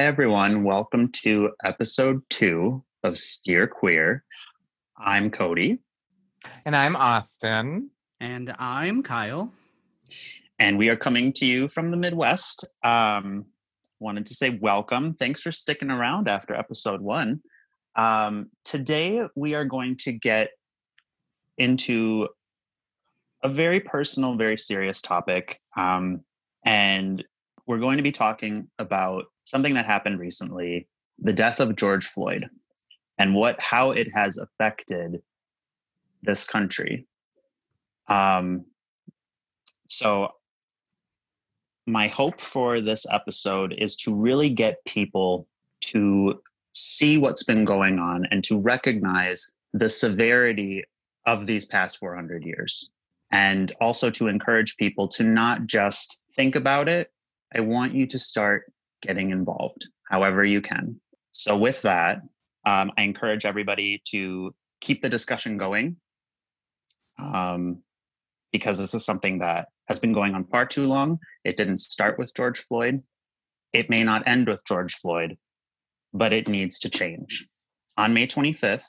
Hi, everyone. Welcome to episode two of Steer Queer. I'm Cody. And I'm Austin. And I'm Kyle. And we are coming to you from the Midwest. Um, wanted to say welcome. Thanks for sticking around after episode one. Um, today, we are going to get into a very personal, very serious topic. Um, and we're going to be talking about something that happened recently the death of George Floyd and what how it has affected this country. Um, so, my hope for this episode is to really get people to see what's been going on and to recognize the severity of these past 400 years and also to encourage people to not just think about it. I want you to start getting involved however you can. So, with that, um, I encourage everybody to keep the discussion going um, because this is something that has been going on far too long. It didn't start with George Floyd. It may not end with George Floyd, but it needs to change. On May 25th,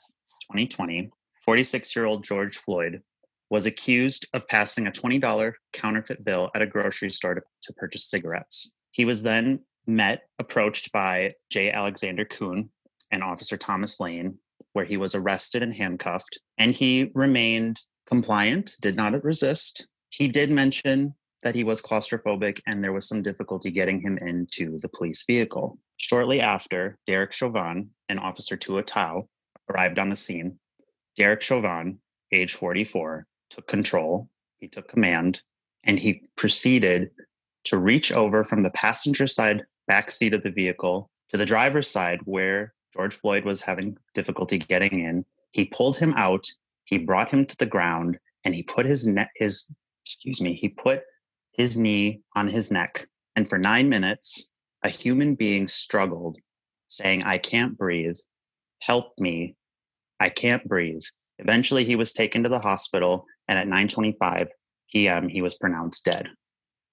2020, 46 year old George Floyd was accused of passing a $20 counterfeit bill at a grocery store to, to purchase cigarettes. He was then met, approached by J. Alexander Kuhn and Officer Thomas Lane, where he was arrested and handcuffed, and he remained compliant, did not resist. He did mention that he was claustrophobic and there was some difficulty getting him into the police vehicle. Shortly after, Derek Chauvin and Officer Tou Thao arrived on the scene. Derek Chauvin, age 44, took control, he took command, and he proceeded to reach over from the passenger side back seat of the vehicle to the driver's side where George Floyd was having difficulty getting in. He pulled him out, he brought him to the ground, and he put his neck his excuse me, he put his knee on his neck. And for nine minutes, a human being struggled, saying, I can't breathe. Help me. I can't breathe. Eventually he was taken to the hospital and at 9:25 p.m. he was pronounced dead.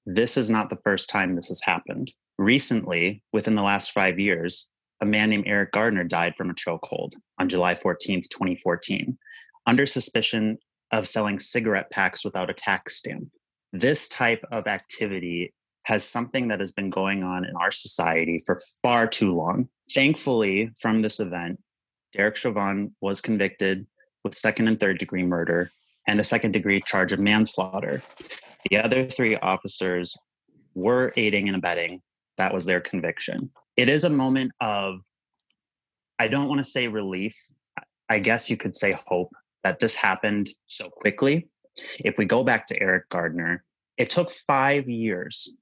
This is not the first time this has happened. Recently, within the last 5 years, a man named Eric Gardner died from a chokehold on July 14th, 2014, under suspicion of selling cigarette packs without a tax stamp. This type of activity has something that has been going on in our society for far too long. Thankfully, from this event, Derek Chauvin was convicted with second and third degree murder and a second degree charge of manslaughter. The other three officers were aiding and abetting. That was their conviction. It is a moment of, I don't want to say relief. I guess you could say hope that this happened so quickly. If we go back to Eric Gardner, it took five years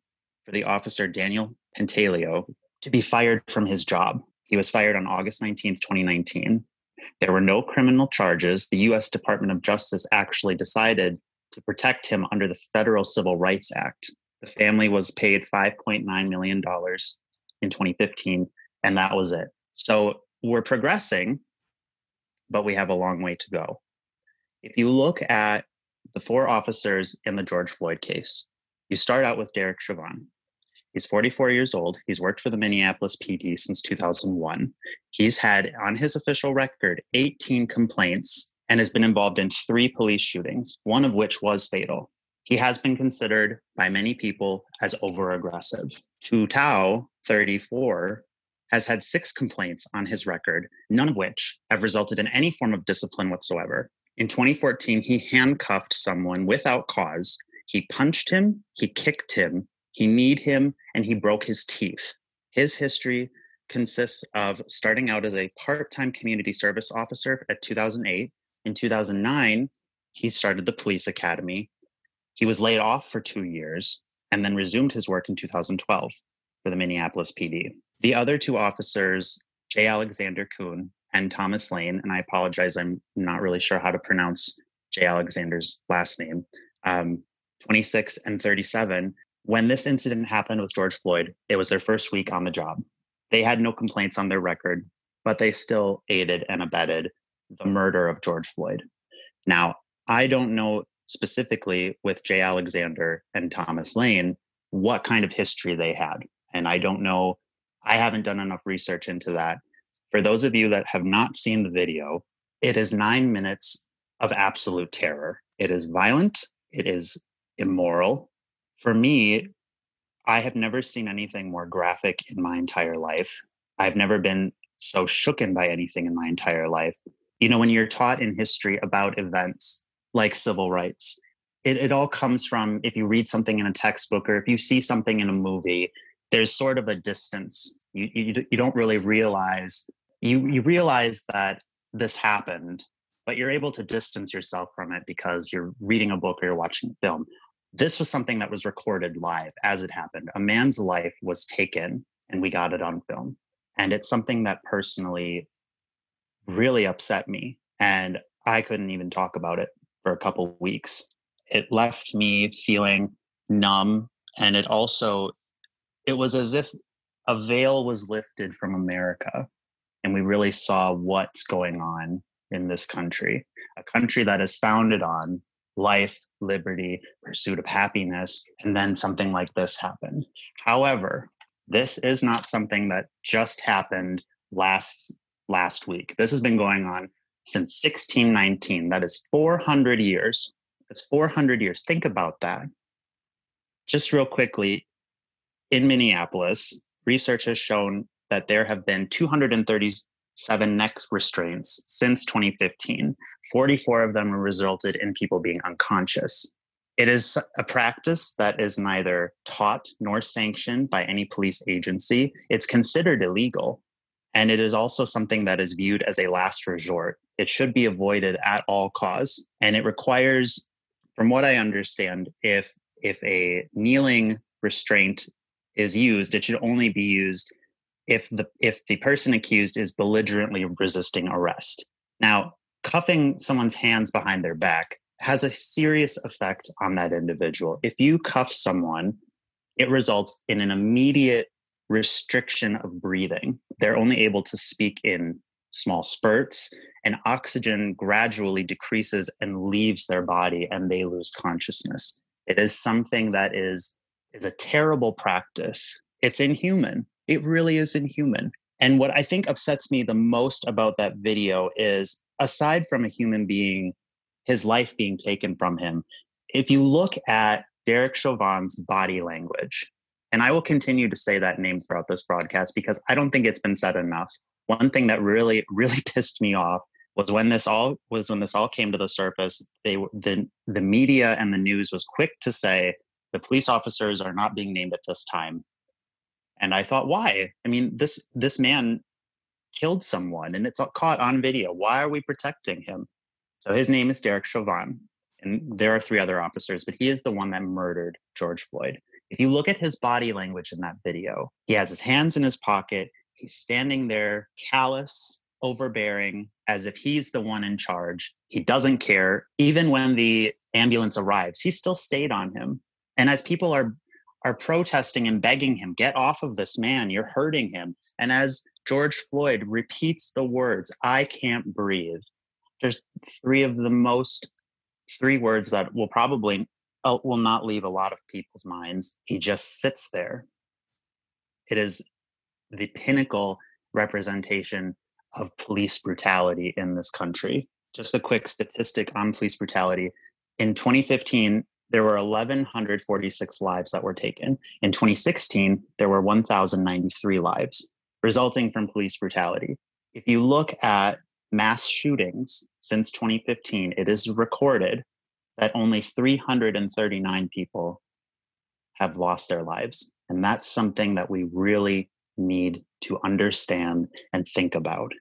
for the officer Daniel Pantaleo to be fired from his job. He was fired on August 19th, 2019. There were no criminal charges. The US Department of Justice actually decided to protect him under the Federal Civil Rights Act. The family was paid $5.9 million in 2015, and that was it. So we're progressing, but we have a long way to go. If you look at the four officers in the George Floyd case, you start out with Derek Chauvin. He's 44 years old. He's worked for the Minneapolis PD since 2001. He's had on his official record 18 complaints and has been involved in three police shootings, one of which was fatal. He has been considered by many people as over aggressive. Tou Thao, 34, has had six complaints on his record, none of which have resulted in any form of discipline whatsoever. In 2014, he handcuffed someone without cause. He punched him, he kicked him, he kneed him and he broke his teeth. His history consists of starting out as a part time community service officer at 2008. In 2009, he started the police academy. He was laid off for two years and then resumed his work in 2012 for the Minneapolis PD. The other two officers, J. Alexander Kuhn and Thomas Lane, and I apologize, I'm not really sure how to pronounce J. Alexander's last name, um, 26 and 37, when this incident happened with George Floyd, it was their first week on the job. They had no complaints on their record, but they still aided and abetted the murder of George Floyd. Now, I don't know specifically with Jay Alexander and Thomas Lane what kind of history they had. And I don't know I haven't done enough research into that. For those of you that have not seen the video, it is nine minutes of absolute terror. It is violent, it is immoral. For me, I have never seen anything more graphic in my entire life. I've never been so shooken by anything in my entire life. You know, when you're taught in history about events like civil rights, it, it all comes from if you read something in a textbook or if you see something in a movie, there's sort of a distance. You, you, you don't really realize, you, you realize that this happened, but you're able to distance yourself from it because you're reading a book or you're watching a film. This was something that was recorded live as it happened. A man's life was taken and we got it on film. And it's something that personally really upset me. And I couldn't even talk about it for a couple weeks. It left me feeling numb. And it also, it was as if a veil was lifted from America and we really saw what's going on in this country, a country that is founded on life, liberty, pursuit of happiness, and then something like this happened. However, this is not something that just happened last last week. This has been going on since 1619. That is 400 years. That's 400 years. Think about that. Just real quickly, in Minneapolis, research has shown that there have been 237 neck restraints since 2015. 44 of them resulted in people being unconscious. It is a practice that is neither taught nor sanctioned by any police agency. It's considered illegal. And it is also something that is viewed as a last resort. It should be avoided at all costs. And it requires, from what I understand, if if a kneeling restraint is used, it should only be used if the if the person accused is belligerently resisting arrest. Now, cuffing someone's hands behind their back has a serious effect on that individual. If you cuff someone, it results in an immediate restriction of breathing. They're only able to speak in small spurts, and oxygen gradually decreases and leaves their body, and they lose consciousness. It is something that is is a terrible practice. It's inhuman. It really is inhuman. And what I think upsets me the most about that video is aside from a human being, his life being taken from him, if you look at Derek Chauvin's body language, and I will continue to say that name throughout this broadcast because I don't think it's been said enough. One thing that really, really pissed me off was when this all was when this all came to the surface. They the the media and the news was quick to say the police officers are not being named at this time. And I thought, why? I mean, this this man killed someone and it's caught on video. Why are we protecting him? So his name is Derek Chauvin. And there are three other officers, but he is the one that murdered George Floyd. If you look at his body language in that video, he has his hands in his pocket. He's standing there, callous, overbearing, as if he's the one in charge. He doesn't care. Even when the ambulance arrives, he still stayed on him. And as people are are protesting and begging him, get off of this man, you're hurting him. And as George Floyd repeats the words, I can't breathe, there's three of the most, three words that will probably uh, will not leave a lot of people's minds. He just sits there. It is the pinnacle representation of police brutality in this country. Just a quick statistic on police brutality. In 2015, there were 1,146 lives that were taken. In 2016, there were 1,093 lives resulting from police brutality. If you look at mass shootings since 2015, it is recorded that only 339 people have lost their lives. And that's something that we really need to understand and think about.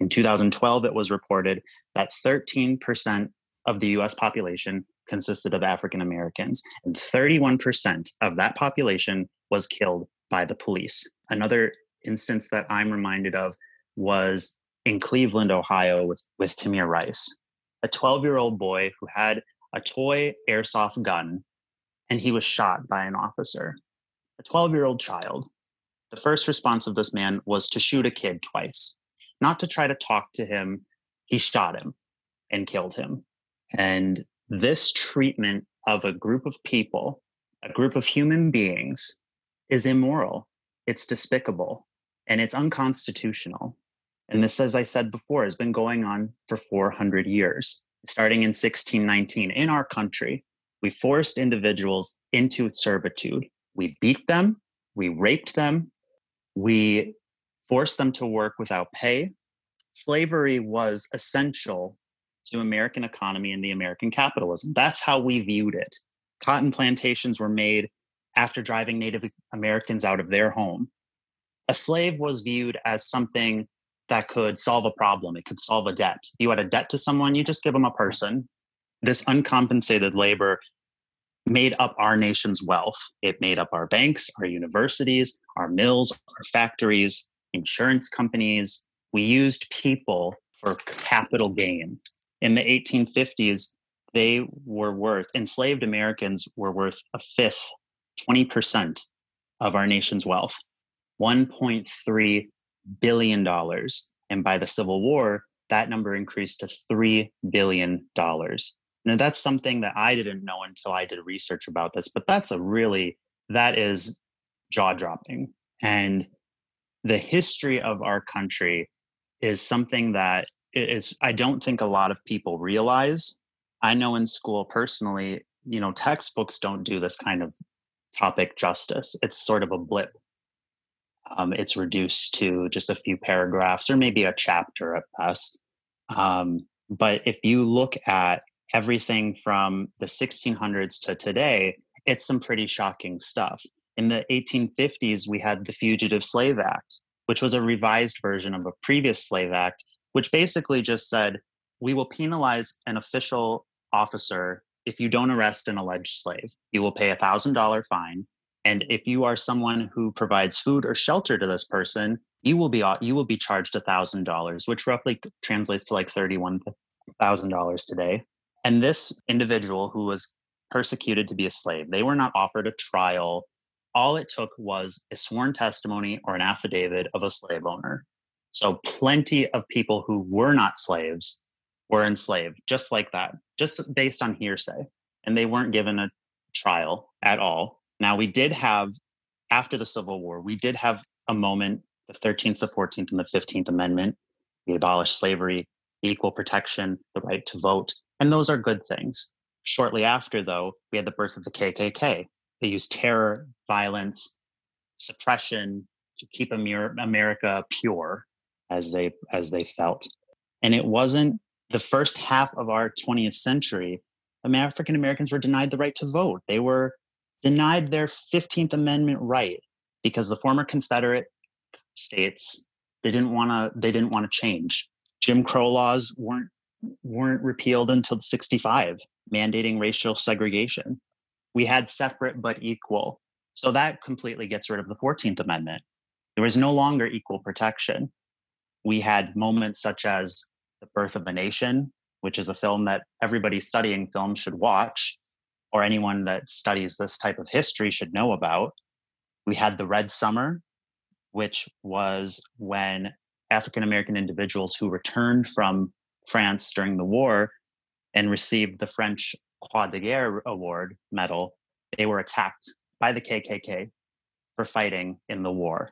In 2012, it was reported that 13% of the US population consisted of African Americans, and 31% of that population was killed by the police. Another instance that I'm reminded of was in Cleveland, Ohio, with, with Tamir Rice, a 12 year old boy who had a toy airsoft gun and he was shot by an officer, a 12 year old child. The first response of this man was to shoot a kid twice, not to try to talk to him. He shot him and killed him. And this treatment of a group of people, a group of human beings, is immoral. It's despicable. and it's unconstitutional. And this, as I said before, has been going on for 400 years. Starting in 1619 in our country, we forced individuals into servitude. We beat them, we raped them, we forced them to work without pay. Slavery was essential to American economy and the American capitalism. That's how we viewed it. Cotton plantations were made after driving Native Americans out of their home. A slave was viewed as something that could solve a problem. It could solve a debt. You had a debt to someone, you just give them a person. This uncompensated labor made up our nation's wealth. It made up our banks, our universities, our mills, our factories, insurance companies. We used people for capital gain. In the 1850s, they were worth, enslaved Americans were worth a fifth, 20% of our nation's wealth, $1.3 billion. dollars, And by the Civil War, that number increased to $3 billion. Now, that's something that I didn't know until I did research about this, but that's a really, that is jaw dropping. And the history of our country is something that is, I don't think a lot of people realize. I know in school personally, you know, textbooks don't do this kind of topic justice. It's sort of a blip. Um, it's reduced to just a few paragraphs or maybe a chapter at best. Um, but if you look at everything from the 1600s to today, it's some pretty shocking stuff. In the 1850s, we had the Fugitive Slave Act, which was a revised version of a previous slave act, which basically just said we will penalize an official officer if you don't arrest an alleged slave. You will pay a $1,000 fine. And if you are someone who provides food or shelter to this person, you will be uh, you will be charged $1,000, which roughly translates to like $31,000 today. And this individual who was persecuted to be a slave, they were not offered a trial. All it took was a sworn testimony or an affidavit of a slave owner. So, plenty of people who were not slaves were enslaved, just like that, just based on hearsay. And they weren't given a trial at all. Now, we did have, after the Civil War, we did have a moment, the 13th, the 14th, and the 15th Amendment. We abolished slavery, equal protection, the right to vote. And those are good things. Shortly after, though, we had the birth of the KKK. They used terror, violence, suppression to keep America pure, as they as they felt. And it wasn't the first half of our 20th century. African Americans were denied the right to vote. They were denied their 15th Amendment right because the former Confederate states they didn't want to they didn't want to change. Jim Crow laws weren't weren't repealed until 65, mandating racial segregation. We had separate but equal. So that completely gets rid of the 14th Amendment. There was no longer equal protection. We had moments such as The Birth of a Nation, which is a film that everybody studying film should watch, or anyone that studies this type of history should know about. We had the Red Summer, which was when African American individuals who returned from France during the war and received the French Croix de Guerre Award medal, they were attacked by the KKK for fighting in the war.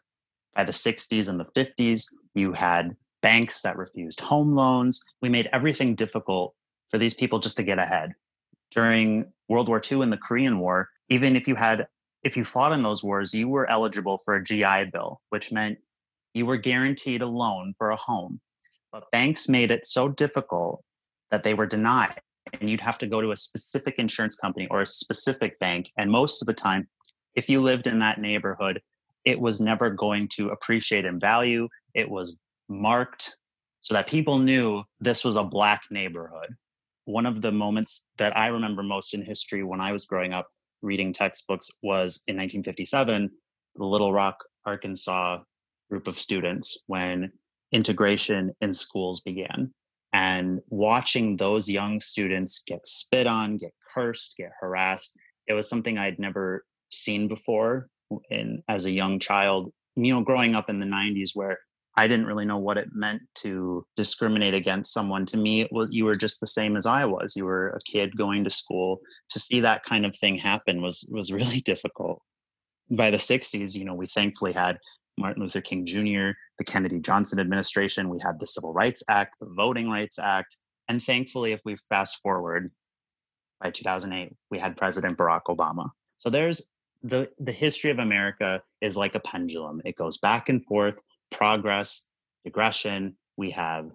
By the 60s and the 50s, you had banks that refused home loans. We made everything difficult for these people just to get ahead. During World War II and the Korean War, even if you had if you fought in those wars, you were eligible for a GI Bill, which meant you were guaranteed a loan for a home. But banks made it so difficult that they were denied. And you'd have to go to a specific insurance company or a specific bank. And most of the time, if you lived in that neighborhood, it was never going to appreciate in value. It was marked so that people knew this was a black neighborhood. One of the moments that I remember most in history when I was growing up reading textbooks was in 1957, the Little Rock, Arkansas group of students when integration in schools began. And watching those young students get spit on, get cursed, get harassed, it was something I'd never seen before in as a young child. You know, growing up in the 90s where I didn't really know what it meant to discriminate against someone. To me, it was you were just the same as I was. You were a kid going to school. To see that kind of thing happen was was really difficult. By the 60s, you know, we thankfully had Martin Luther King Jr., the Kennedy Johnson administration, we had the Civil Rights Act, the Voting Rights Act. And thankfully, if we fast forward by 2008, we had President Barack Obama. So there's the, the history of America is like a pendulum. It goes back and forth, progress, digression. We have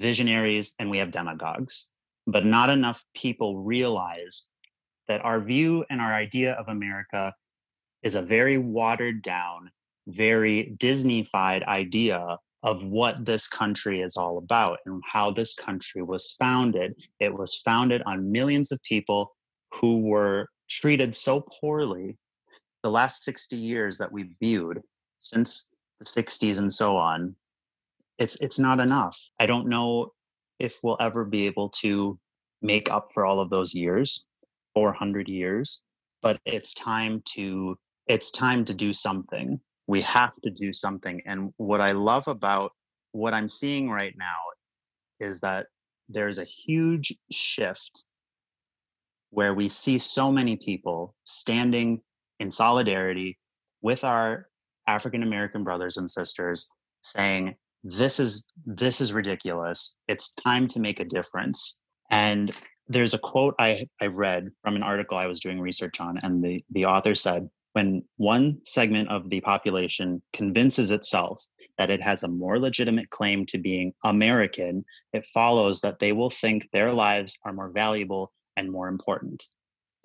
visionaries and we have demagogues, but not enough people realize that our view and our idea of America is a very watered down, very Disneyfied idea of what this country is all about and how this country was founded. It was founded on millions of people who were treated so poorly the last 60 years that we've viewed since the 60s and so on it's it's not enough. I don't know if we'll ever be able to make up for all of those years 400 years but it's time to it's time to do something. We have to do something and what i love about what i'm seeing right now is that there's a huge shift where we see so many people standing in solidarity with our african american brothers and sisters saying this is this is ridiculous. It's time to make a difference. And there's a quote I, I read from an article i was doing research on and the, the author said when one segment of the population convinces itself that it has a more legitimate claim to being american it follows that they will think their lives are more valuable and more important.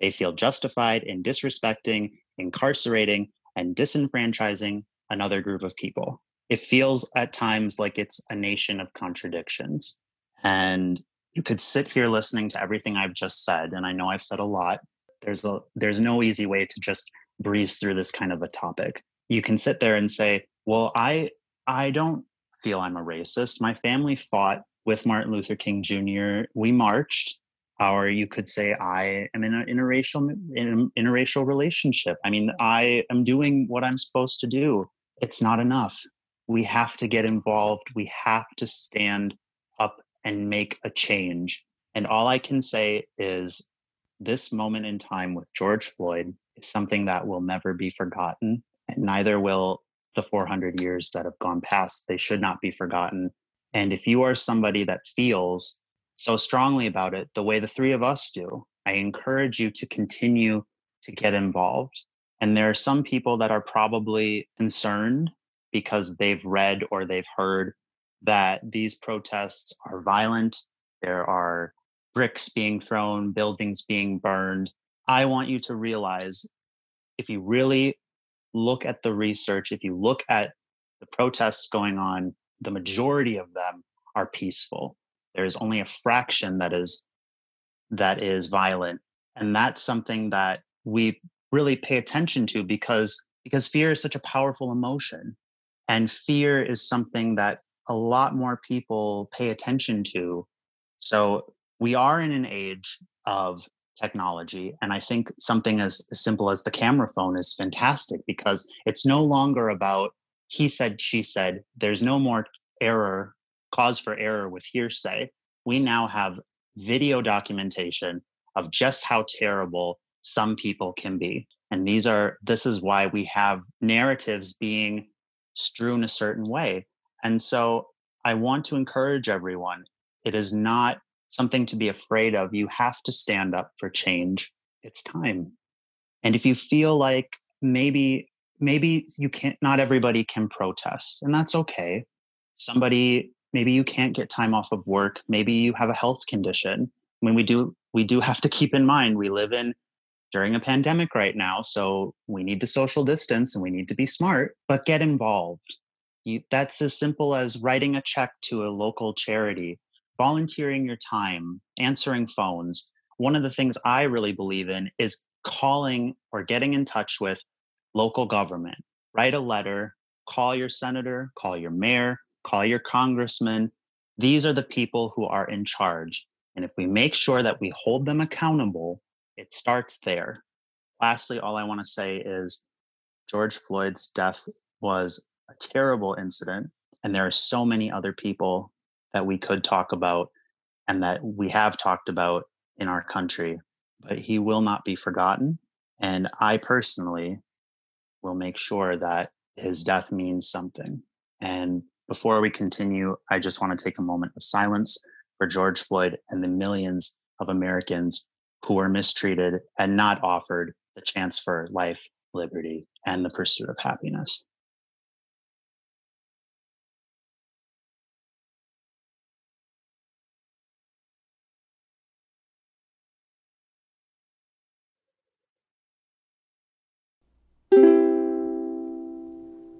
They feel justified in disrespecting incarcerating and disenfranchising another group of people it feels at times like it's a nation of contradictions. And you could sit here listening to everything I've just said, and I know I've said a lot. There's a there's no easy way to just breeze through this kind of a topic. You can sit there and say, "Well, I I don't feel I'm a racist. My family fought with Martin Luther King Jr. We marched, or you could say I am in an interracial in interracial relationship. I mean, I am doing what I'm supposed to do. It's not enough we have to get involved. We have to stand up and make a change. And all I can say is this moment in time with George Floyd is something that will never be forgotten. And neither will the 400 years that have gone past. They should not be forgotten. And if you are somebody that feels so strongly about it, the way the three of us do, I encourage you to continue to get involved. And there are some people that are probably concerned because they've read or they've heard that these protests are violent. There are bricks being thrown, buildings being burned. I want you to realize if you really look at the research, if you look at the protests going on, the majority of them are peaceful. There's only a fraction that is that is violent. And that's something that we really pay attention to because because fear is such a powerful emotion and fear is something that a lot more people pay attention to. So we are in an age of technology. And I think something as, as simple as the camera phone is fantastic because it's no longer about he said, she said. There's no more error, cause for error with hearsay. We now have video documentation of just how terrible some people can be. And these are, this is why we have narratives being strewn a certain way. And so I want to encourage everyone it is not something to be afraid of. You have to stand up for change. It's time. And if you feel like maybe, maybe you can't, not everybody can protest, and that's okay. Somebody, maybe you can't get time off of work. Maybe you have a health condition. I mean, we do, we do have to keep in mind we live in during a pandemic right now. So we need to social distance and we need to be smart, but get involved. You, that's as simple as writing a check to a local charity, volunteering your time, answering phones. One of the things I really believe in is calling or getting in touch with local government. Write a letter, call your senator, call your mayor, call your congressman. These are the people who are in charge. And if we make sure that we hold them accountable, it starts there. Lastly, all I want to say is George Floyd's death was a terrible incident. And there are so many other people that we could talk about and that we have talked about in our country, but he will not be forgotten. And I personally will make sure that his death means something. And before we continue, I just want to take a moment of silence for George Floyd and the millions of Americans who were mistreated and not offered the chance for life, liberty, and the pursuit of happiness.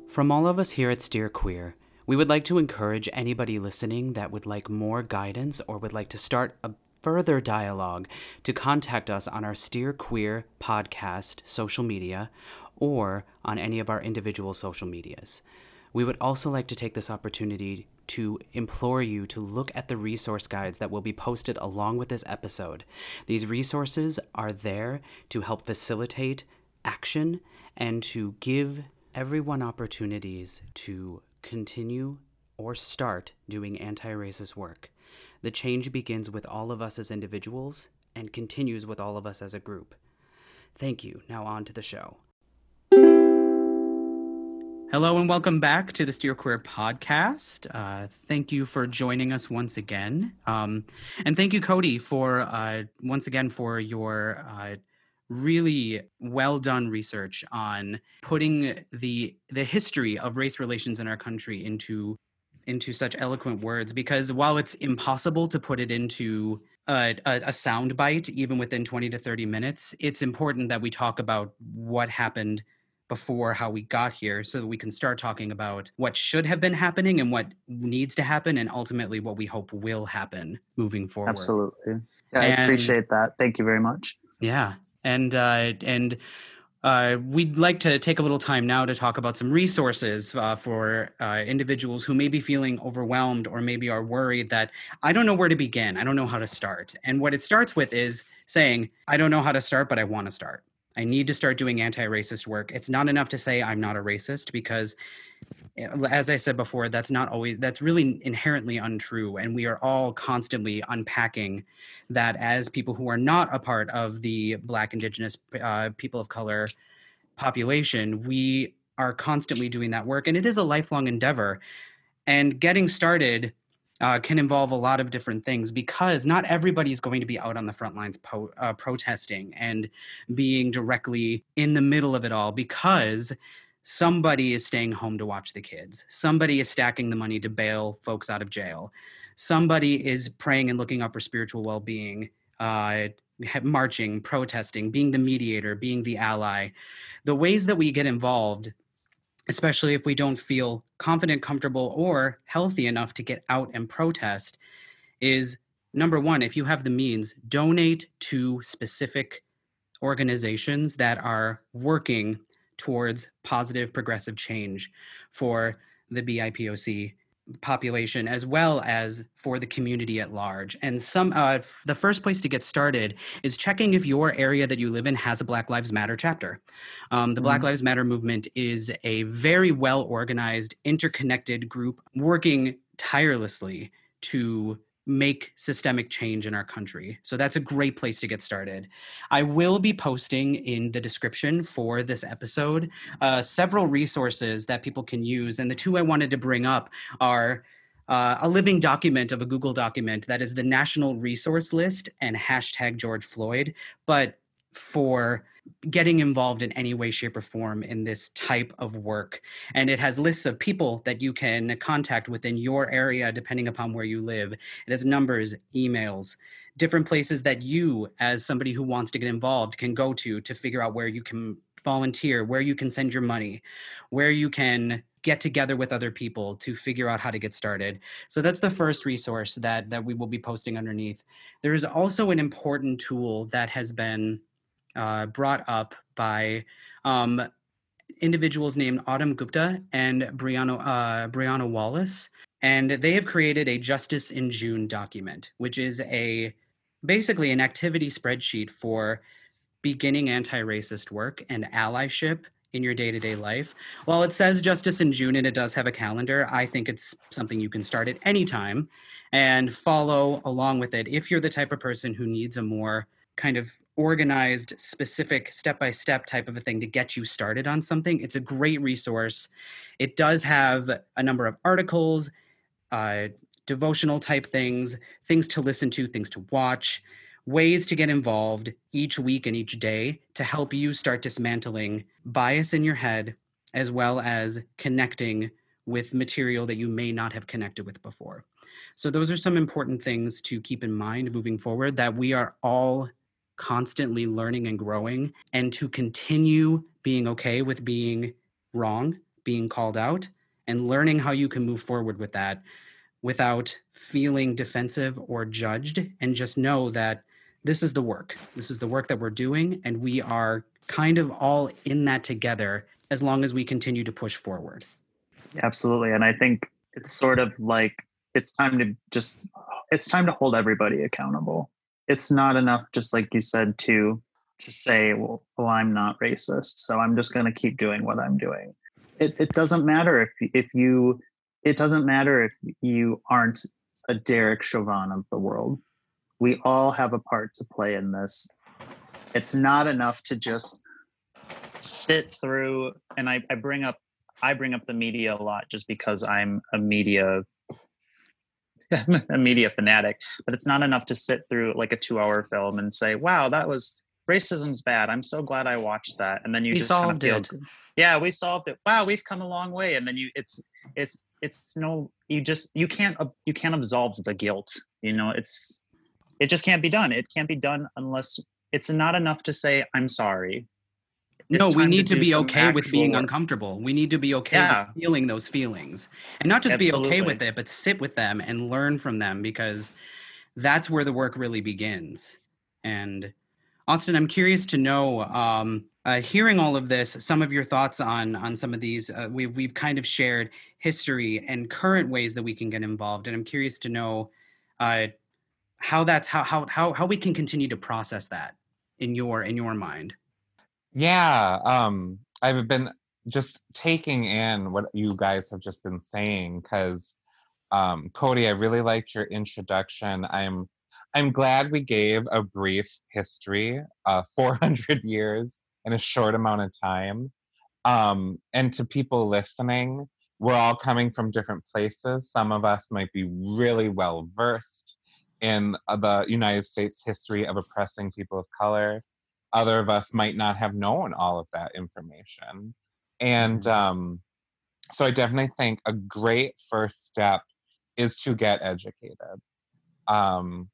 From all of us here at Steer Queer, we would like to encourage anybody listening that would like more guidance or would like to start a further dialogue to contact us on our Steer Queer podcast social media or on any of our individual social medias. We would also like to take this opportunity to implore you to look at the resource guides that will be posted along with this episode. These resources are there to help facilitate action and to give everyone opportunities to continue or start doing anti racist work. The change begins with all of us as individuals and continues with all of us as a group. Thank you. Now, on to the show. Hello and welcome back to the Steer Queer podcast. Uh, thank you for joining us once again, um, and thank you, Cody, for uh, once again for your uh, really well done research on putting the the history of race relations in our country into into such eloquent words because while it's impossible to put it into a, a, a sound bite even within 20 to 30 minutes it's important that we talk about what happened before how we got here so that we can start talking about what should have been happening and what needs to happen and ultimately what we hope will happen moving forward. Absolutely. Yeah, i appreciate that. Thank you very much. Yeah and uh, and uh, we'd like to take a little time now to talk about some resources uh, for uh, individuals who may be feeling overwhelmed or maybe are worried that I don't know where to begin. I don't know how to start. And what it starts with is saying, I don't know how to start, but I want to start. I need to start doing anti racist work. It's not enough to say I'm not a racist because as I said before, that's not always, that's really inherently untrue. And we are all constantly unpacking that as people who are not a part of the Black, Indigenous, uh, people of color population, we are constantly doing that work. And it is a lifelong endeavor. And getting started uh, can involve a lot of different things because not everybody's going to be out on the front lines po- uh, protesting and being directly in the middle of it all because somebody is staying home to watch the kids. Somebody is stacking the money to bail folks out of jail. Somebody is praying and looking out for spiritual well-being uh, marching protesting being the mediator being the ally. The ways that we get involved especially if we don't feel confident comfortable or healthy enough to get out and protest is number one if you have the means donate to specific organizations that are working towards positive progressive change for the BIPOC population as well as for the community at large and some uh, the first place to get started is checking if your area that you live in has a black lives matter chapter um, the mm-hmm. black lives matter movement is a very well organized interconnected group working tirelessly to make systemic change in our country. So that's a great place to get started. I will be posting in the description for this episode uh, several resources that people can use. And the two I wanted to bring up are uh, a living document of a Google document that is the National Resource List and hashtag George Floyd. But for getting involved in any way, shape, or form in this type of work. And it has lists of people that you can contact within your area, depending upon where you live. It has numbers, emails, different places that you, as somebody who wants to get involved, can go to to figure out where you can volunteer, where you can send your money, where you can get together with other people to figure out how to get started. So that's the first resource that that we will be posting underneath. There is also an important tool that has been uh, brought up by um, individuals named Autumn Gupta and Bryanna, uh, Bryanna Wallace. And they have created a Justice in June document, which is a basically an activity spreadsheet for beginning anti-racist work and allyship in your day-to-day life. While it says Justice in June and it does have a calendar, I think it's something you can start at any time and follow along with it if you're the type of person who needs a more kind of organized, specific, step by step type of a thing to get you started on something, it's a great resource. It does have a number of articles, uh, devotional type things, things to listen to, things to watch, ways to get involved each week and each day to help you start dismantling bias in your head as well as connecting with material that you may not have connected with before. So, those are some important things to keep in mind moving forward that we are all constantly learning and growing, and to continue being okay with being wrong, being called out, and learning how you can move forward with that without feeling defensive or judged, and just know that this is the work. This is the work that we're doing, and we are kind of all in that together as long as we continue to push forward. Absolutely. And I think it's sort of like it's time to just it's time to hold everybody accountable. It's not enough just like you said to to say, well, well I'm not racist, so I'm just going to keep doing what I'm doing. It it doesn't matter if if you it doesn't matter if you aren't a Derek Chauvin of the world. We all have a part to play in this. It's not enough to just sit through and I, I bring up I bring up the media a lot just because I'm a media a media fanatic, but it's not enough to sit through like a two hour film and say, wow, that was racism's bad. I'm so glad I watched that. And then you we just solved kind of it. yeah, we solved it. Wow, we've come a long way. And then you, it's, it's, it's no, you just, you can't, you can't absolve the guilt. You know, it's, it just can't be done. It can't be done unless it's not enough to say, I'm sorry. No, we need to, do be okay with being uncomfortable. We need to be okay Yeah. with feeling those feelings and not just be okay with it, but sit with them and learn from them because that's where the work really begins. And Austin, I'm curious to know, um, uh, hearing all of this, some of your thoughts on on some of these. Uh, we've we've kind of shared history and current ways that we can get involved, and I'm curious to know uh, how that's how how how how we can continue to process that in your in your mind. Yeah, um, I've been just taking in what you guys have just been saying because, um, Cody, I really liked your introduction. I'm I'm glad we gave a brief history, uh, 400 years in a short amount of time. Um, and to people listening, we're all coming from different places. Some of us might be really well versed in uh, the United States history of oppressing people of color other of us might not have known all of that information. And um, so I definitely think a great first step is to get educated. Um,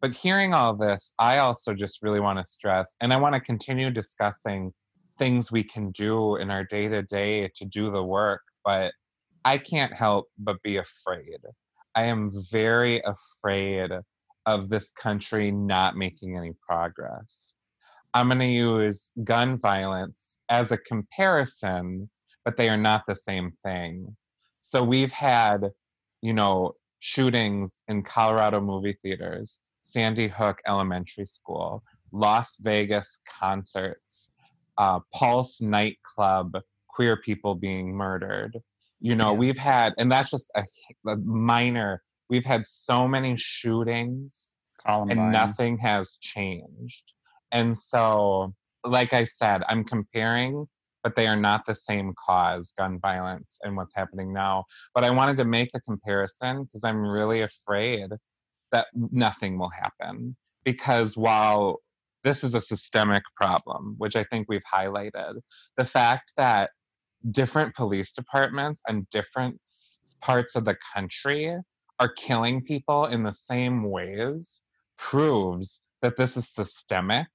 but hearing all this, I also just really want to stress, and I want to continue discussing things we can do in our day to day to do the work, but I can't help but be afraid. I am very afraid of this country not making any progress. I'm going to use gun violence as a comparison, but they are not the same thing. So we've had, you know, shootings in Colorado movie theaters, Sandy Hook Elementary School, Las Vegas concerts, uh, Pulse nightclub, queer people being murdered. You know, Yeah. we've had, and that's just a, a minor, we've had so many shootings Columbine. and nothing has changed. And so, like I said, I'm comparing, but they are not the same cause, gun violence and what's happening now. But I wanted to make a comparison because I'm really afraid that nothing will happen. Because while this is a systemic problem, which I think we've highlighted, the fact that different police departments and different parts of the country are killing people in the same ways proves that this is systemic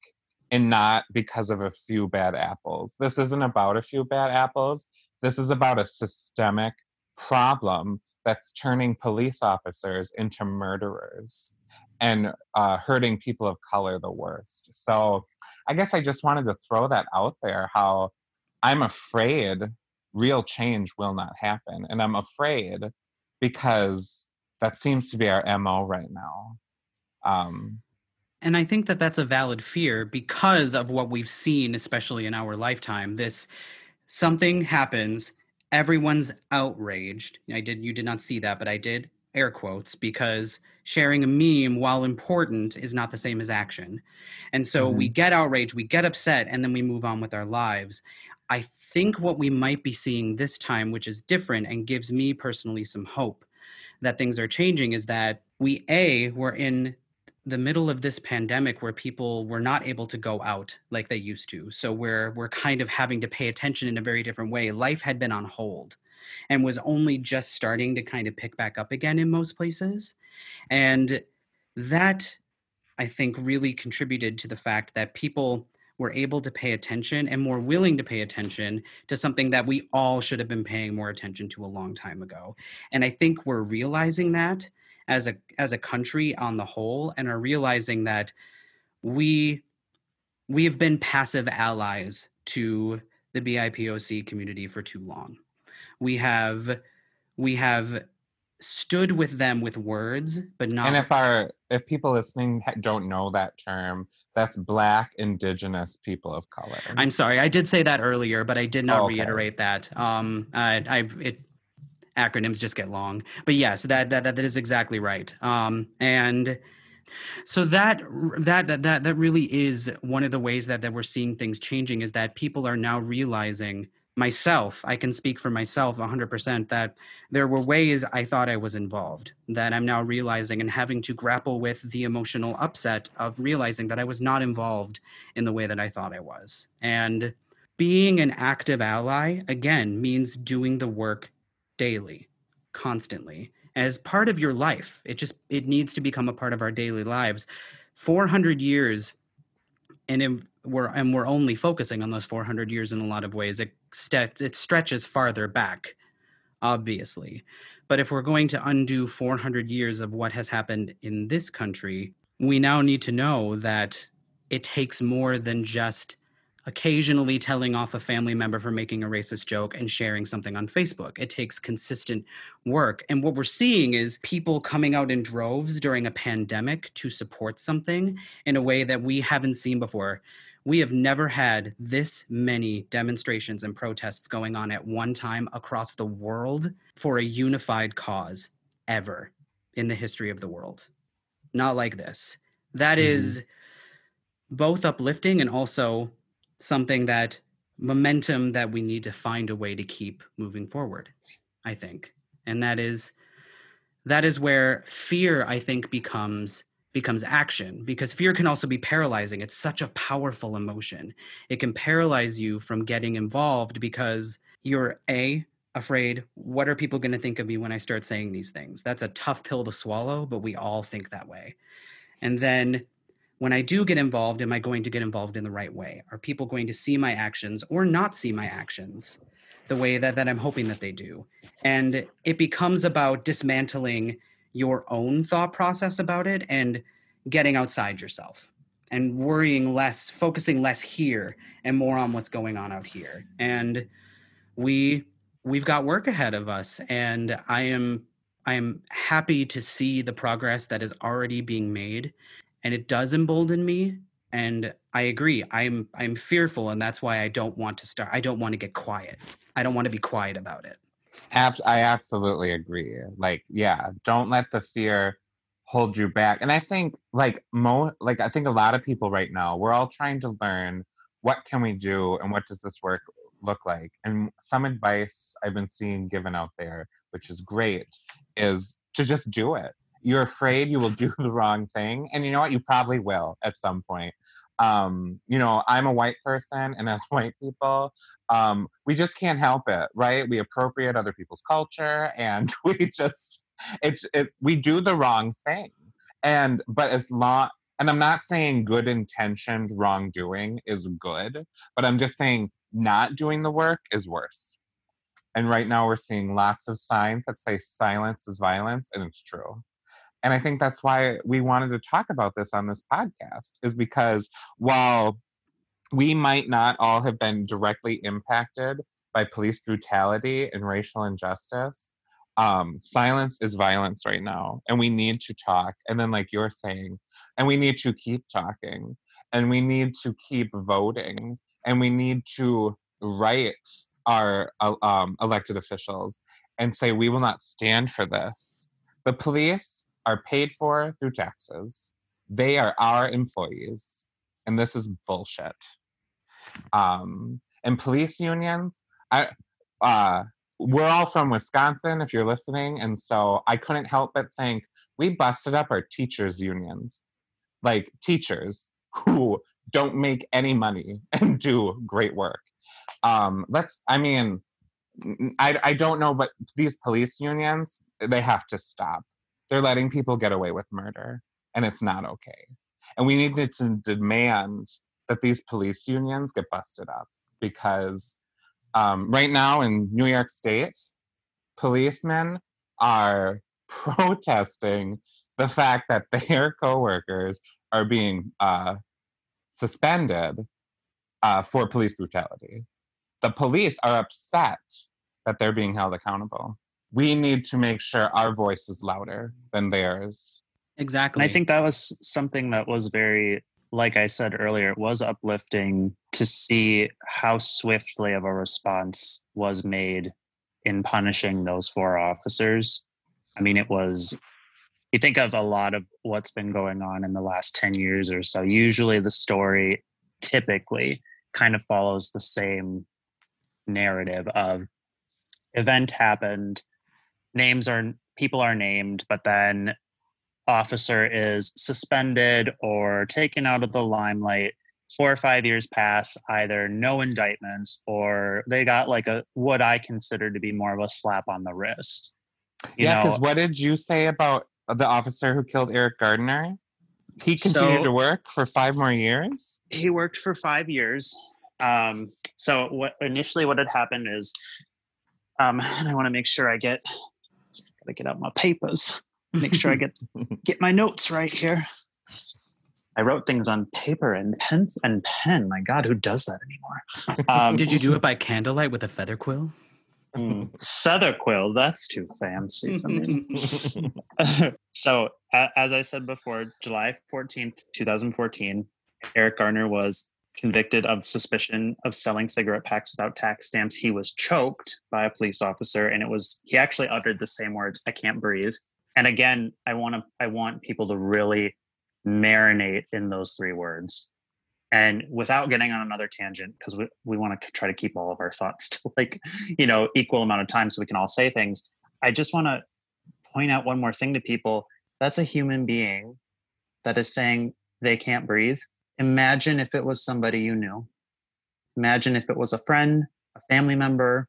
and not because of a few bad apples. This isn't about a few bad apples. This is about a systemic problem that's turning police officers into murderers and uh, hurting people of color the worst. So I guess I just wanted to throw that out there how I'm afraid real change will not happen. And I'm afraid because that seems to be our MO right now. Um, And I think that that's a valid fear because of what we've seen, especially in our lifetime. This something happens, everyone's outraged. I did, you did not see that, but I did. air quotes because sharing a meme while important is not the same as action and so mm-hmm. we get outraged we get upset and then we move on with our lives i think what we might be seeing this time which is different and gives me personally some hope that things are changing is that we a were in the middle of this pandemic where people were not able to go out like they used to so we're we're kind of having to pay attention in a very different way. Life had been on hold and was only just starting to kind of pick back up again in most places and that i think really contributed to the fact that people were able to pay attention and more willing to pay attention to something that we all should have been paying more attention to a long time ago and i think we're realizing that as a as a country on the whole and are realizing that we we have been passive allies to the BIPOC community for too long. We have we have stood with them with words, but not. And if our if people listening don't know that term, that's Black Indigenous people of color. I'm sorry, I did say that earlier, but I did not okay. reiterate that. Um, I, I it acronyms just get long. But yes, that that that is exactly right. Um, and so that that that that that really is one of the ways that that we're seeing things changing is that people are now realizing myself i can speak for myself 100% that there were ways i thought i was involved that i'm now realizing and having to grapple with the emotional upset of realizing that i was not involved in the way that i thought i was and being an active ally again means doing the work daily, constantly, as part of your life. It just it needs to become a part of our daily lives. 400 years and if we're and we're only focusing on those 400 years in a lot of ways. It st- it stretches farther back, obviously. But if we're going to undo 400 years of what has happened in this country, we now need to know that it takes more than just occasionally telling off a family member for making a racist joke and sharing something on Facebook. It takes consistent work. And what we're seeing is people coming out in droves during a pandemic to support something in a way that we haven't seen before. We have never had this many demonstrations and protests going on at one time across the world for a unified cause ever in the history of the world. Not like this. That mm-hmm. is both uplifting and also something that momentum that we need to find a way to keep moving forward i think. And that is that is where fear i think becomes becomes action because fear can also be paralyzing. It's such a powerful emotion. It can paralyze you from getting involved because you're a afraid what are people going to think of me when i start saying these things? That's a tough pill to swallow but we all think that way. And then when I do get involved, am I going to get involved in the right way? Are people going to see my actions or not see my actions the way that, that I'm hoping that they do? And it becomes about dismantling your own thought process about it and getting outside yourself and worrying less, focusing less here and more on what's going on out here. And we we've got work ahead of us and I am I am happy to see the progress that is already being made and it does embolden me and i agree i'm i'm fearful and that's why i don't want to start i don't want to get quiet. I don't want to be quiet about it. Ab- i absolutely agree like yeah don't let the fear hold you back and i think like mo like i think a lot of people right now we're all trying to learn what can we do and what does this work look like and some advice i've been seeing given out there which is great is to just do it you're afraid you will do the wrong thing and you know what? You probably will at some point. Um, you know i'm a white person and as white people um, we just can't help it right? We appropriate other people's culture and we just it's it, we do the wrong thing. And but as long and i'm not saying good intentioned wrongdoing is good but i'm just saying not doing the work is worse. And right now we're seeing lots of signs that say silence is violence and it's true and I think that's why we wanted to talk about this on this podcast, is because while we might not all have been directly impacted by police brutality and racial injustice, um, silence is violence right now. And we need to talk. And then, like you're saying, and we need to keep talking, and we need to keep voting, and we need to write our uh, um, elected officials and say, we will not stand for this The police are paid for through taxes. They are our employees, and this is bullshit. Um, and police unions, I, uh, we're all from Wisconsin, if you're listening, and so I couldn't help but think we busted up our teachers' unions, like teachers who don't make any money and do great work. Um, let's, I mean, I, I don't know, but these police unions, they have to stop. They're letting people get away with murder, and it's not okay. And we need to demand that these police unions get busted up because um, right now in New York State, policemen are protesting the fact that their coworkers are being uh, suspended uh, for police brutality. The police are upset that they're being held accountable. We need to make sure our voice is louder than theirs. Exactly. And I think that was something that was very, like I said earlier, it was uplifting to see how swiftly of a response was made in punishing those four officers. I mean, it was, you think of a lot of what's been going on in the last 10 years or so. Usually the story typically kind of follows the same narrative of event happened, names are, people are named, but then officer is suspended or taken out of the limelight. Four or five years pass either no indictments or they got like a what i consider to be more of a slap on the wrist. You yeah because what did you say about the officer who killed eric gardner? He continued so, to work for five more years? He worked for five years. Um, so what initially what had happened is um, and i want to make sure i get gotta get out my papers make sure I get get my notes right here. I wrote things on paper and pens and pen. My God, who does that anymore? Um, Did you do it by candlelight with a feather quill? Mm, feather quill, that's too fancy for me. so, uh, as I said before, July 14th, 2014, Eric Garner was convicted of suspicion of selling cigarette packs without tax stamps. He was choked by a police officer, and it was he actually uttered the same words, "I can't breathe." and again i want to i want people to really marinate in those three words and without getting on another tangent because we, we want to try to keep all of our thoughts to like you know equal amount of time so we can all say things i just want to point out one more thing to people that's a human being that is saying they can't breathe imagine if it was somebody you knew. Imagine if it was a friend a family member.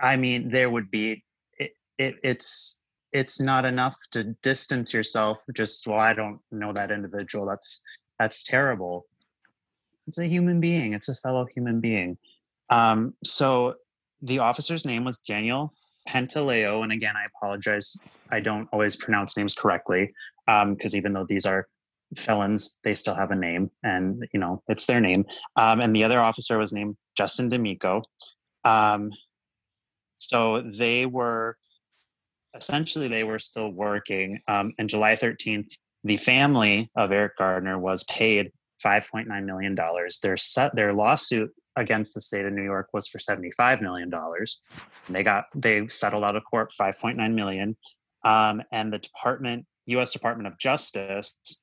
I mean there would be it, it it's it's not enough to distance yourself just well i don't know that individual. That's that's terrible. It's a human being. It's a fellow human being. Um, so the officer's name was daniel pantaleo and again i apologize. I don't always pronounce names correctly because um, even though these are felons they still have a name and you know it's their name um, and the other officer was named justin d'amico um, so they were essentially they were still working. Um, and July 13th, the family of Eric Gardner was paid $5.9 million. Their set their lawsuit against the state of New York was for $75 million. And they got they settled out of court 5.9 million. Um, and the department, US Department of Justice,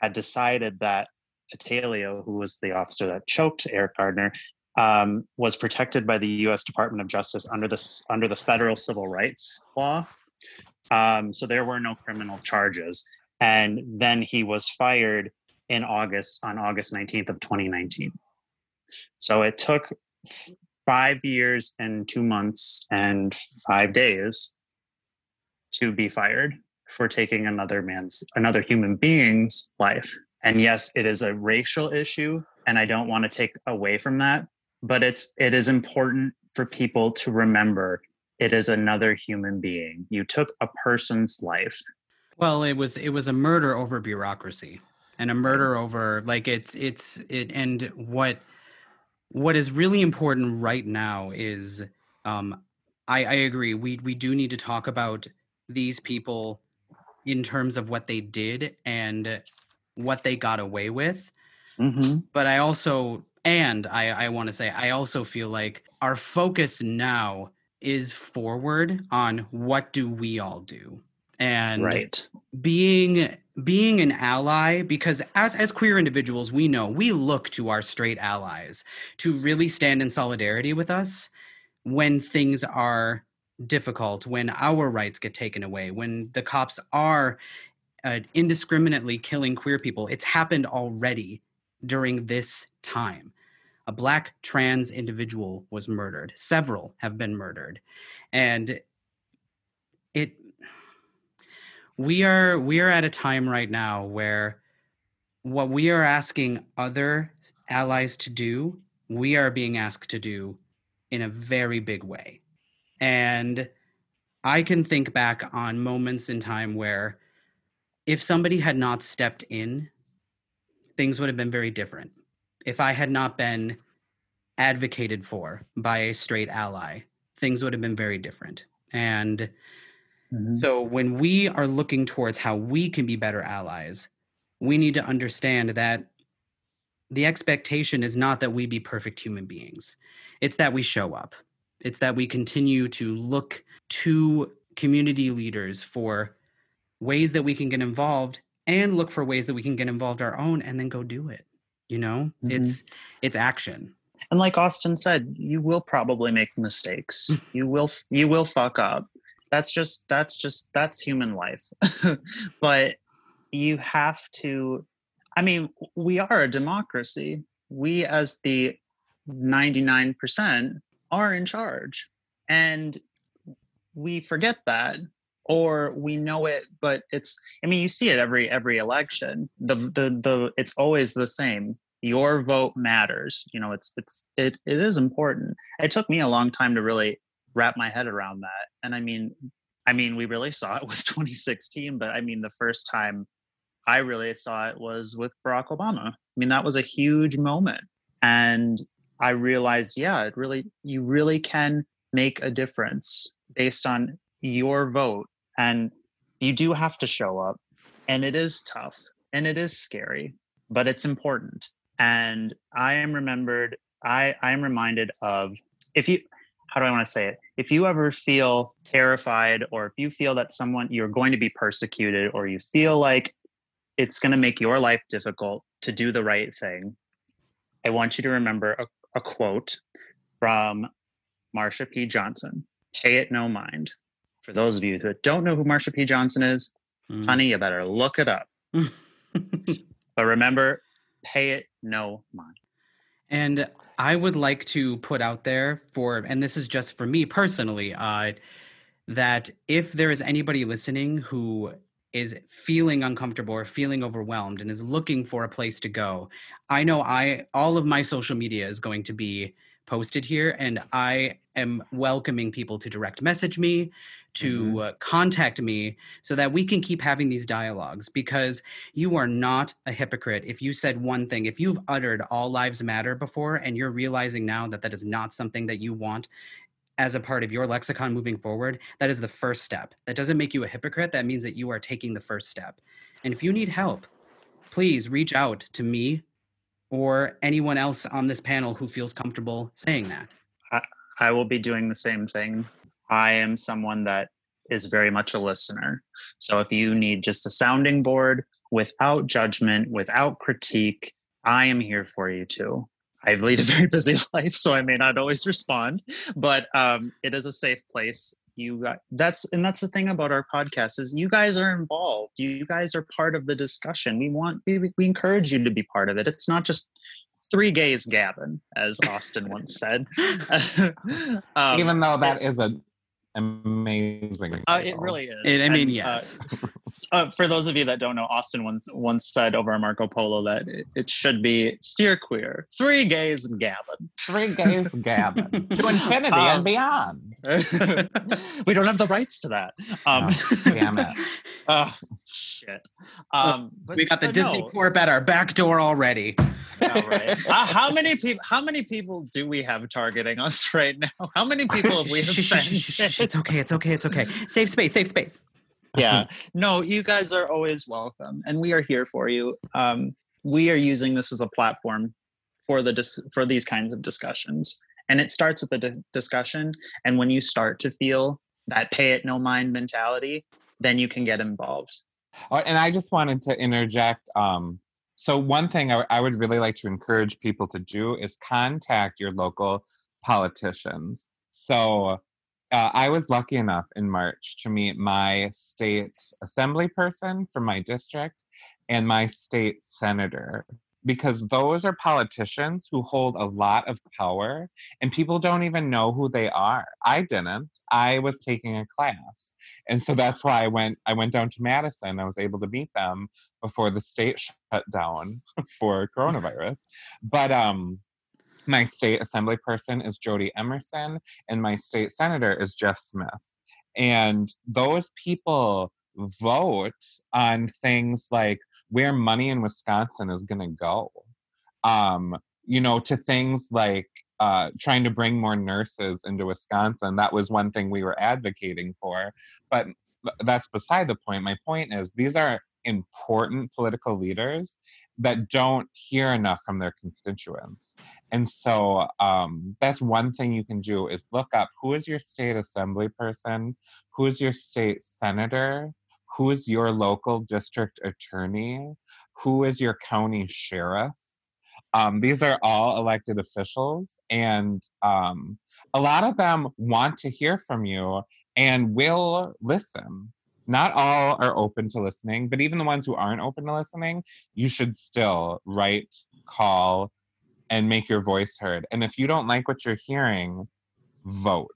had decided that Pantaleo, who was the officer that choked Eric Gardner, um, was protected by the U.S. Department of Justice under the under the federal civil rights law, um, so there were no criminal charges. And then he was fired in August, on August 19th of 2019. So it took five years and two months and five days to be fired for taking another man's, another human being's life. And yes, it is a racial issue, and I don't want to take away from that, but it's it is important for people to remember it is another human being. You took a person's life. Well, it was it was a murder over bureaucracy and a murder over like it's it's it and what what is really important right now is um I, I agree. We we do need to talk about these people in terms of what they did and what they got away with. Mm-hmm. But I also and I, I want to say I also feel like our focus now is forward on what do we all do and right being being an ally because as as queer individuals we know we look to our straight allies to really stand in solidarity with us when things are difficult when our rights get taken away when the cops are uh, indiscriminately killing queer people. It's happened already during this time. A black trans individual was murdered. Several have been murdered. And it we are we are at a time right now where what we are asking other allies to do we are being asked to do in a very big way and i can think back on moments in time where if somebody had not stepped in things would have been very different if i had not been advocated for by a straight ally things would have been very different and Mhm. so when we are looking towards how we can be better allies, we need to understand that the expectation is not that we be perfect human beings. It's that we show up. It's that we continue to look to community leaders for ways that we can get involved and look for ways that we can get involved our own and then go do it. You know? Mhm. It's it's action. and like austin said you will probably make mistakes you will you will fuck up that's just that's just that's human life but you have to i mean we are a democracy we as the 99% are in charge and we forget that or we know it but it's i mean you see it every every election. The the the it's always the same. Your vote matters you know it's it's it, it is important. It took me a long time to really wrap my head around that and i mean i mean we really saw it with 2016 but i mean the first time i really saw it was with barack obama. I mean that was a huge moment and i realized yeah it really you really can make a difference based on your vote and you do have to show up and it is tough and it is scary but it's important and i am remembered i i am reminded of if you how do i want to say it? If you ever feel terrified or if you feel that someone you're going to be persecuted or you feel like it's going to make your life difficult to do the right thing i want you to remember a, quote from marsha p. Johnson pay it no mind. For those of you that don't know who marsha p. Johnson is Mm. honey you better look it up. But remember pay it no mind. And I would like to put out there for, and this is just for me personally, uh, that if there is anybody listening who is feeling uncomfortable or feeling overwhelmed and is looking for a place to go, I know I all of my social media is going to be posted here, and I am welcoming people to direct message me, to uh, contact me, so that we can keep having these dialogues because you are not a hypocrite. If you said one thing if you've uttered all lives matter before and you're realizing now that that is not something that you want as a part of your lexicon moving forward that is the first step that doesn't make you a hypocrite that means that you are taking the first step and if you need help please reach out to me or anyone else on this panel who feels comfortable saying that I will be doing the same thing. I am someone that is very much a listener. So if you need just a sounding board without judgment, without critique, I am here for you too. I lead a very busy life, so I may not always respond, but um, it is a safe place. You got, that's and that's the thing about our podcast is you guys are involved. You guys are part of the discussion. We want we, we encourage you to be part of it. It's not just three gays Gavin, as Austin once said. um, Even though that is a amazing. uh, it really is. It- I mean, And, uh, yes. uh, for those of you that don't know, Austin once once said over Marco Polo that it, it should be steer queer, three gays gabbing. Three gays gabbing to infinity Um, and beyond. we don't have the rights to that. Um, Oh, damn it. oh, shit. Um, but- we got the disney no. corp at our back door already Yeah, right. Uh, how many people? How many people do we have targeting us right now? How many people have we offended? It's okay it's okay it's okay safe space safe space yeah no you guys are always welcome and we are here for you um, we are using this as a platform for the dis- for these kinds of discussions and it starts with a di- discussion and when you start to feel that pay it no mind mentality then you can get involved. Oh, and I just wanted to interject. Um, so one thing I, I would really like to encourage people to do is contact your local politicians. So uh, I was lucky enough in March to meet my state assembly person from my district and my state senator because those are politicians who hold a lot of power and people don't even know who they are. I didn't. I was taking a class. And so that's why I went I went down to Madison. I was able to meet them before the state shut down for coronavirus. But um my state assembly person is Jodi Emerson and my state senator is Jeff Smith. And those people vote on things like where money in Wisconsin is going to go. Um, you know, to things like uh, trying to bring more nurses into Wisconsin. That was one thing we were advocating for. But that's beside the point. My point is these are important political leaders that don't hear enough from their constituents. And so um, that's one thing you can do is look up who is your state assembly person, who is your state senator, who is your local district attorney, who is your county sheriff. Um, these are all elected officials, and um, a lot of them want to hear from you and will listen. Not all are open to listening, but even the ones who aren't open to listening, you should still write, call, and make your voice heard. And if you don't like what you're hearing, vote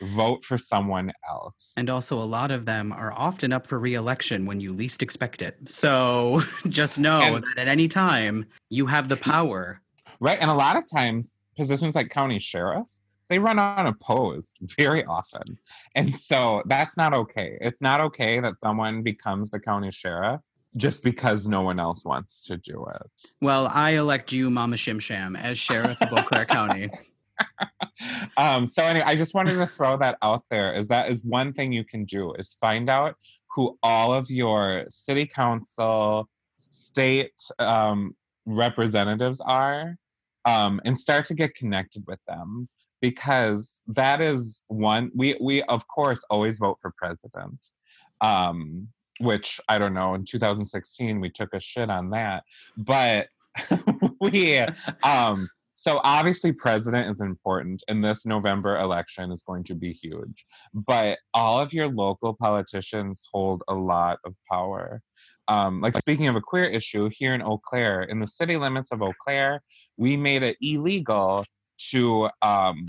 vote for someone else. And also, a lot of them are often up for reelection when you least expect it. So just know and, that at any time, you have the power. Right. And a lot of times, positions like county sheriff, they run unopposed very often. And so that's not okay. It's not okay that someone becomes the county sheriff just because no one else wants to do it. Well, I elect you, Mama Shim Sham, as sheriff of Eau Claire County. um, so anyway, I just wanted to throw that out there. Is that is one thing you can do is find out who all of your city council, state um, representatives are, um, and start to get connected with them because that is one we we of course always vote for president. Um, which I don't know. In 2016, we took a shit on that, but we um so obviously president is important and this november election is going to be huge but all of your local politicians hold a lot of power um, like speaking of a queer issue here in eau claire in the city limits of eau claire we made it illegal to um,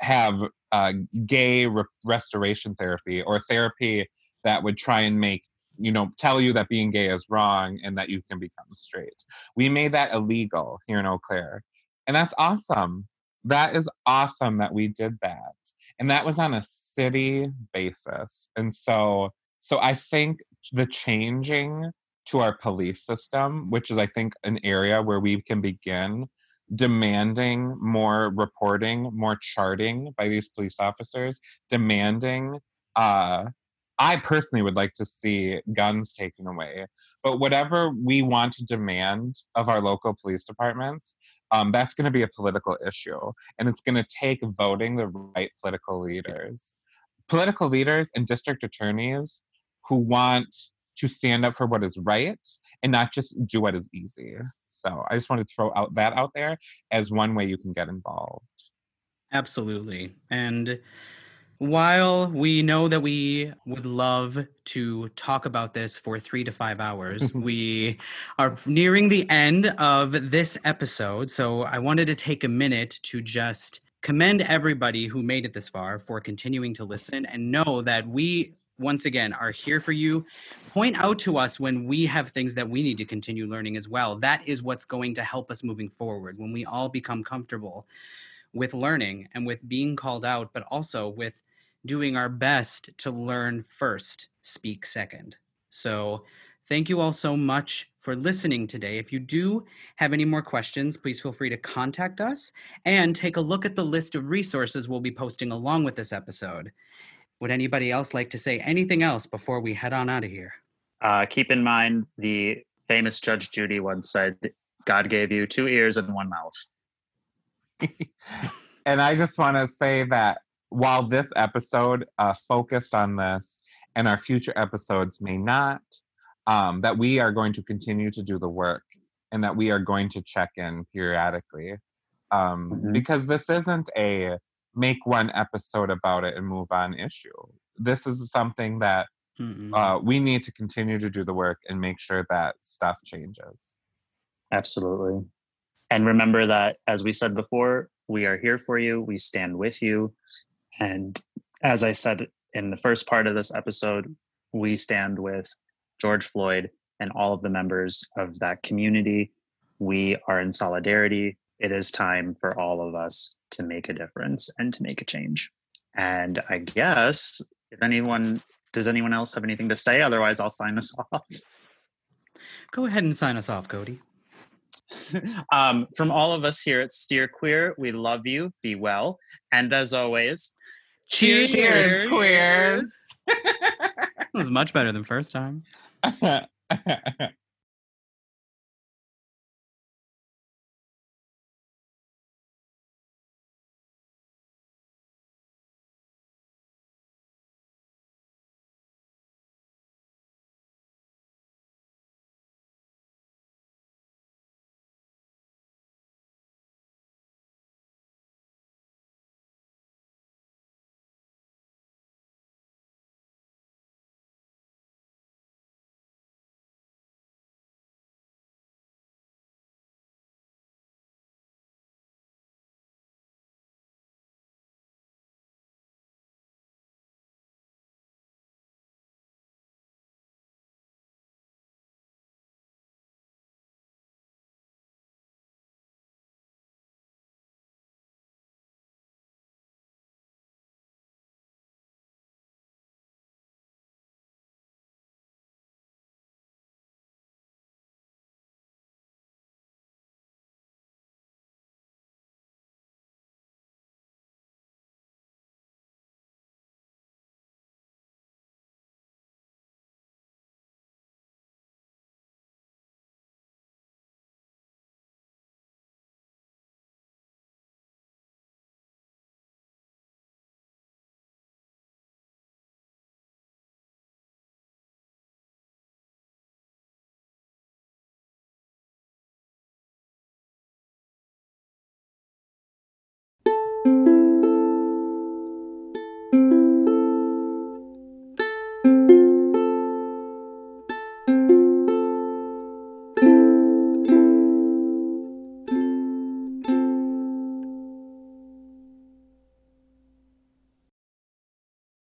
have uh, gay re- restoration therapy or therapy that would try and make you know tell you that being gay is wrong and that you can become straight. We made that illegal here in eau claire and that's awesome. That is awesome that we did that and that was on a city basis and so so i think the changing to our police system which is i think an area where we can begin demanding more reporting more charting by these police officers demanding uh I personally would like to see guns taken away. But whatever we want to demand of our local police departments, um, that's going to be a political issue. And it's going to take voting the right political leaders. Political leaders and district attorneys who want to stand up for what is right and not just do what is easy. So I just want to throw out that out there as one way you can get involved. Absolutely. And while we know that we would love to talk about this for three to five hours, we are nearing the end of this episode. So I wanted to take a minute to just commend everybody who made it this far for continuing to listen and know that we once again are here for you point out to us when we have things that we need to continue learning as well that is what's going to help us moving forward when we all become comfortable with learning and with being called out but also with doing our best to learn first, speak second. So, thank you all so much for listening today. If you do have any more questions, please feel free to contact us and take a look at the list of resources we'll be posting along with this episode. Would anybody else like to say anything else before we head on out of here? Uh, keep in mind the famous Judge Judy once said, God gave you two ears and one mouth. and I just want to say that while this episode uh, focused on this, and our future episodes may not, um, that we are going to continue to do the work and that we are going to check in periodically. Um, Mhm. Because this isn't a make one episode about it and move on issue. This is something that Mm-mm. uh, we need to continue to do the work and make sure that stuff changes. Absolutely. And remember that, as we said before, we are here for you. We stand with you. And as I said in the first part of this episode, we stand with George Floyd and all of the members of that community. We are in solidarity. It is time for all of us to make a difference and to make a change. And I guess if anyone does anyone else have anything to say? Otherwise, I'll sign us off. Go ahead and sign us off, Cody. um, from all of us here at Steer Queer, we love you. Be well. And as always, Cheers, Cheers, queers. That was much better than first time.